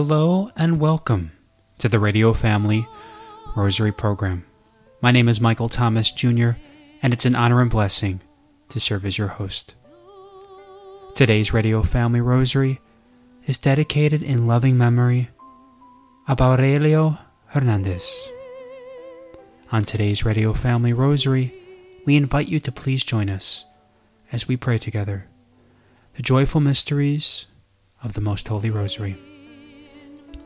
Hello and welcome to the Radio Family Rosary Program. My name is Michael Thomas Jr., and it's an honor and blessing to serve as your host. Today's Radio Family Rosary is dedicated in loving memory of Aurelio Hernandez. On today's Radio Family Rosary, we invite you to please join us as we pray together the joyful mysteries of the Most Holy Rosary.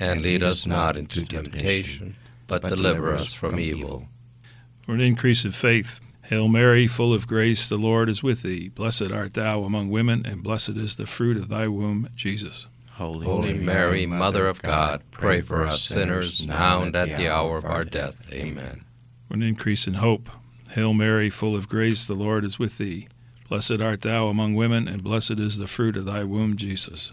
And lead us not into temptation, but deliver us from evil. For an increase of faith, Hail Mary, full of grace, the Lord is with thee. Blessed art thou among women, and blessed is the fruit of thy womb, Jesus. Holy, Holy Mary, Mother of God, pray for us sinners, now and at the hour of our death. Amen. For an increase in hope, Hail Mary, full of grace, the Lord is with thee. Blessed art thou among women, and blessed is the fruit of thy womb, Jesus.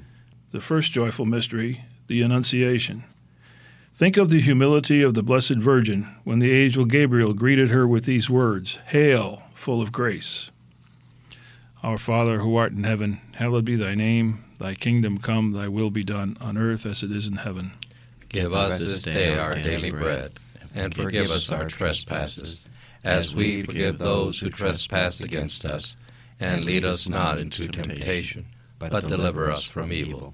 The first joyful mystery, the Annunciation. Think of the humility of the Blessed Virgin when the angel Gabriel greeted her with these words Hail, full of grace. Our Father who art in heaven, hallowed be thy name. Thy kingdom come, thy will be done, on earth as it is in heaven. Give us this day our daily bread, and forgive us our trespasses, as we forgive those who trespass against us. And lead us not into temptation, but deliver us from evil.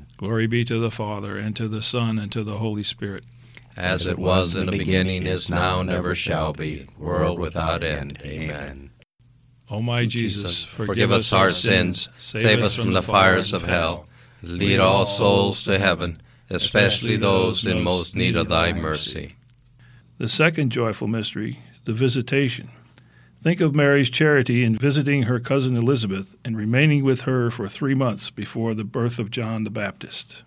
Glory be to the Father, and to the Son, and to the Holy Spirit. As it was in the beginning, is now, and ever shall be, world without end. Amen. O my Jesus, Forgive us our sins, save us from the fires of hell, lead all souls to heaven, especially those in most need of thy mercy. The second joyful mystery, the visitation. Think of Mary's charity in visiting her cousin Elizabeth and remaining with her for three months before the birth of John the Baptist.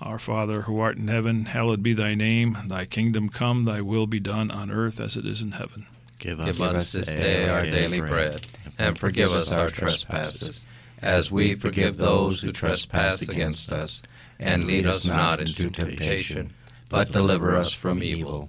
Our Father, who art in heaven, hallowed be thy name. Thy kingdom come, thy will be done on earth as it is in heaven. Give us, Give us this day our daily bread, and forgive us our trespasses, as we forgive those who trespass against us. And lead us not into temptation, but deliver us from evil.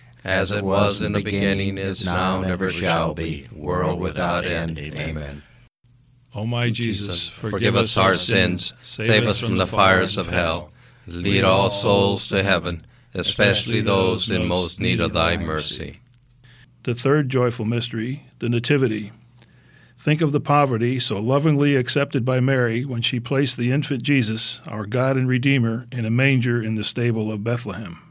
as it was in the beginning, is now, and ever shall be, world without end. Amen. O my Jesus, forgive us our sins, save us from the fires of hell, lead all souls to heaven, especially those in most need of thy mercy. The third joyful mystery, the Nativity. Think of the poverty so lovingly accepted by Mary when she placed the infant Jesus, our God and Redeemer, in a manger in the stable of Bethlehem.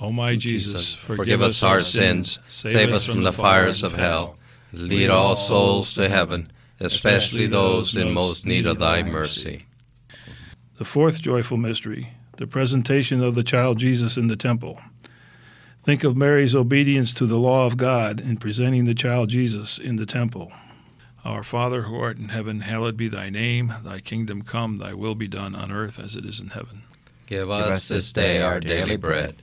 O my Jesus, Forgive us our sins, save us from the fires of hell, lead all souls to heaven, especially those in most need of thy mercy. The fourth joyful mystery, the presentation of the child Jesus in the temple. Think of Mary's obedience to the law of God in presenting the child Jesus in the temple. Our Father who art in heaven, hallowed be thy name. Thy kingdom come, thy will be done on earth as it is in heaven. Give us this day our daily bread,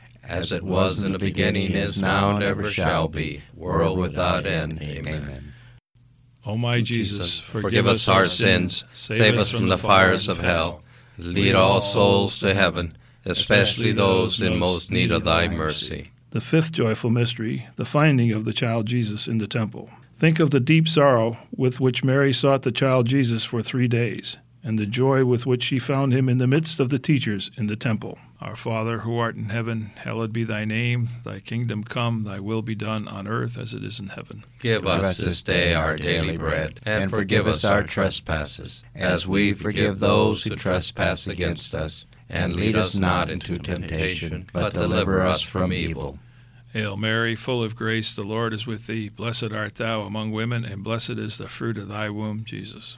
As it was in the beginning, is now, and ever shall be, world without end. Amen. O my Jesus, Forgive us our sins, save us from the fires of hell, lead all souls to heaven, especially those in most need of thy mercy. The fifth joyful mystery, the finding of the child Jesus in the temple. Think of the deep sorrow with which Mary sought the child Jesus for three days, and the joy with which she found him in the midst of the teachers in the temple. Our Father, who art in heaven, hallowed be thy name. Thy kingdom come, thy will be done on earth as it is in heaven. Give us this day our daily bread, and forgive us our trespasses, as we forgive those who trespass against us. And lead us not into temptation, but deliver us from evil. Hail Mary, full of grace, the Lord is with thee. Blessed art thou among women, and blessed is the fruit of thy womb, Jesus.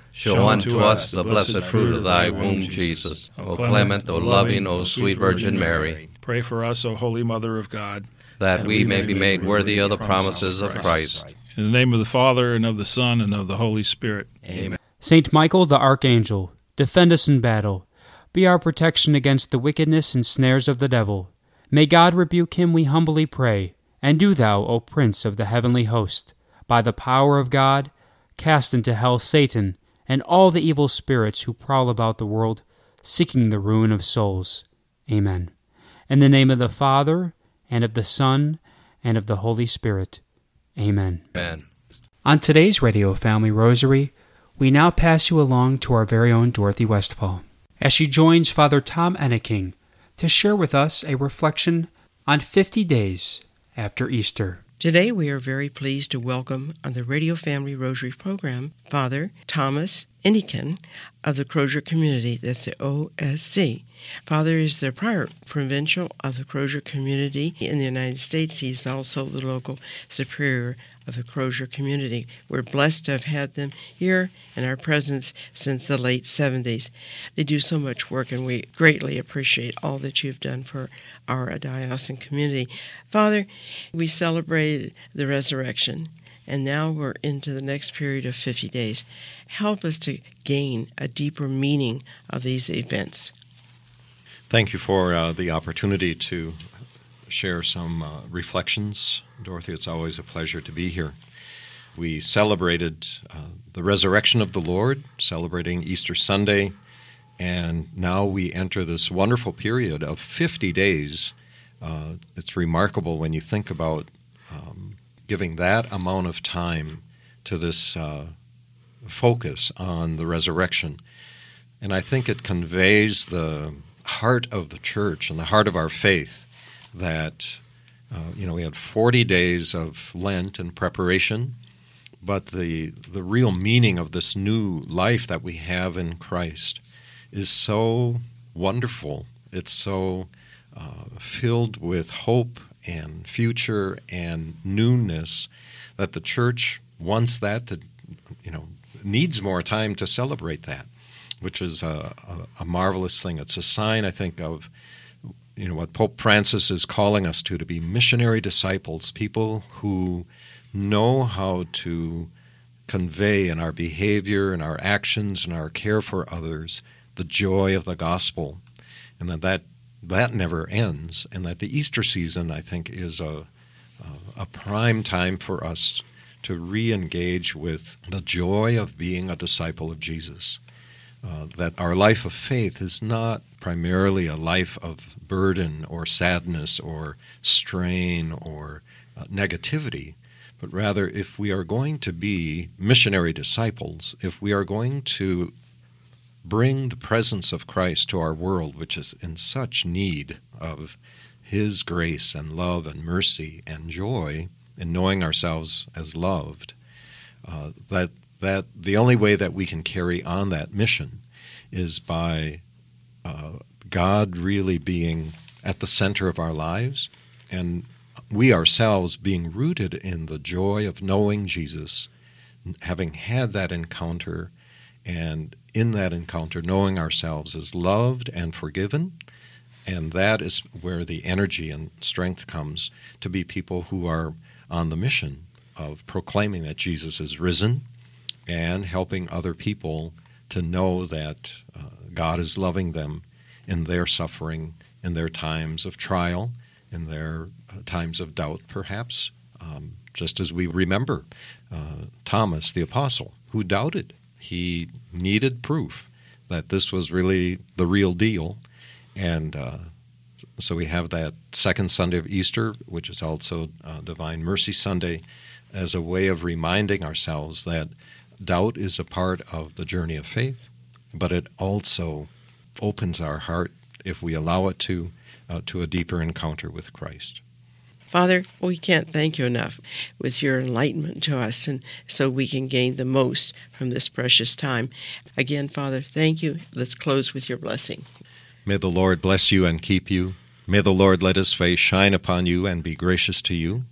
show unto us the blessed fruit of thy womb, Jesus. O clement, O loving, O sweet Virgin Mary, Pray for us, O Holy Mother of God. that we may be made worthy of the promises of Christ. In the name of the Father, and of the Son, and of the Holy Spirit. Amen. Saint Michael the Archangel, defend us in battle. Be our protection against the wickedness and snares of the devil. May God rebuke him, we humbly pray. And do thou, O Prince of the heavenly host, by the power of God, cast into hell Satan and all the evil spirits who prowl about the world, seeking the ruin of souls. Amen. In the name of the Father, and of the Son, and of the Holy Spirit. Amen. Amen. On today's Radio Family Rosary, we now pass you along to our very own Dorothy Westfall as she joins Father Tom Enneking to share with us a reflection on 50 days after Easter. Today, we are very pleased to welcome on the Radio Family Rosary program Father Thomas Enneking of the Crosier Community, that's the OSC. Father is the prior provincial of the Crosier Community in the United States. He is also the local superior of the Crosier Community. We're blessed to have had them here in our presence since the late 70s. They do so much work, and we greatly appreciate all that you've done for our diocesan community. Father, we celebrated the resurrection, and now we're into the next period of 50 days. Help us to gain a deeper meaning of these events. Thank you for uh, the opportunity to share some uh, reflections. Dorothy, it's always a pleasure to be here. We celebrated uh, the resurrection of the Lord, celebrating Easter Sunday, and now we enter this wonderful period of 50 days. Uh, it's remarkable when you think about um, giving that amount of time to this uh, focus on the resurrection. And I think it conveys the heart of the church and the heart of our faith that uh, you know we had 40 days of Lent and preparation, but the the real meaning of this new life that we have in Christ is so wonderful. It's so uh, filled with hope and future and newness that the church wants that to you know needs more time to celebrate that which is a, a, a, marvelous thing. It's a sign, I think, of you know what Pope Francis is calling us to to be missionary disciples, people who know how to convey in our behavior and our actions and our care for others the joy of the gospel, and that that, that never ends, and that the Easter season, I think, is a, a, a prime time for us to re engage with the joy of being a disciple of Jesus. Uh, that our life of faith is not primarily a life of burden or sadness or strain or uh, negativity, but rather if we are going to be missionary disciples, if we are going to bring the presence of Christ to our world, which is in such need of His grace and love and mercy and joy in knowing ourselves as loved, uh, that that the only way that we can carry on that mission is by uh, God really being at the center of our lives and we ourselves being rooted in the joy of knowing Jesus, having had that encounter, and in that encounter, knowing ourselves as loved and forgiven. And that is where the energy and strength comes to be people who are on the mission of proclaiming that Jesus is risen and helping other people to know that uh, God is loving them in their suffering, in their times of trial, in their uh, times of doubt, perhaps, um, just as we remember uh, Thomas the Apostle, who doubted. He needed proof that this was really the real deal. And uh, so we have that second Sunday of Easter, which is also uh, Divine Mercy Sunday, as a way of reminding ourselves that doubt is a part of the journey of faith, but it also opens our heart, if we allow it to, uh, to a deeper encounter with Christ. Father, we can't thank you enough with your enlightenment to us, and so we can gain the most from this precious time. Again, Father, thank you. Let's close with your blessing. May the Lord bless you and keep you. May the Lord let his face shine upon you and be gracious to you.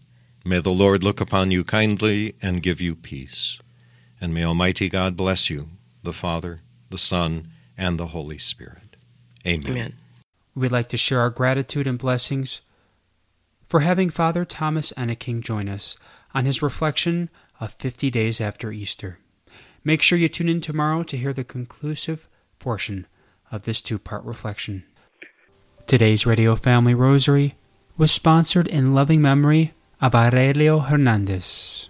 May the Lord look upon you kindly and give you peace. And may Almighty God bless you, the Father, the Son, and the Holy Spirit. Amen. Amen. We'd like to share our gratitude and blessings for having Father Thomas Enneking join us on his reflection of 50 days after Easter. Make sure you tune in tomorrow to hear the conclusive portion of this two part reflection. Today's Radio Family Rosary was sponsored in loving memory of Aurelio Hernandez.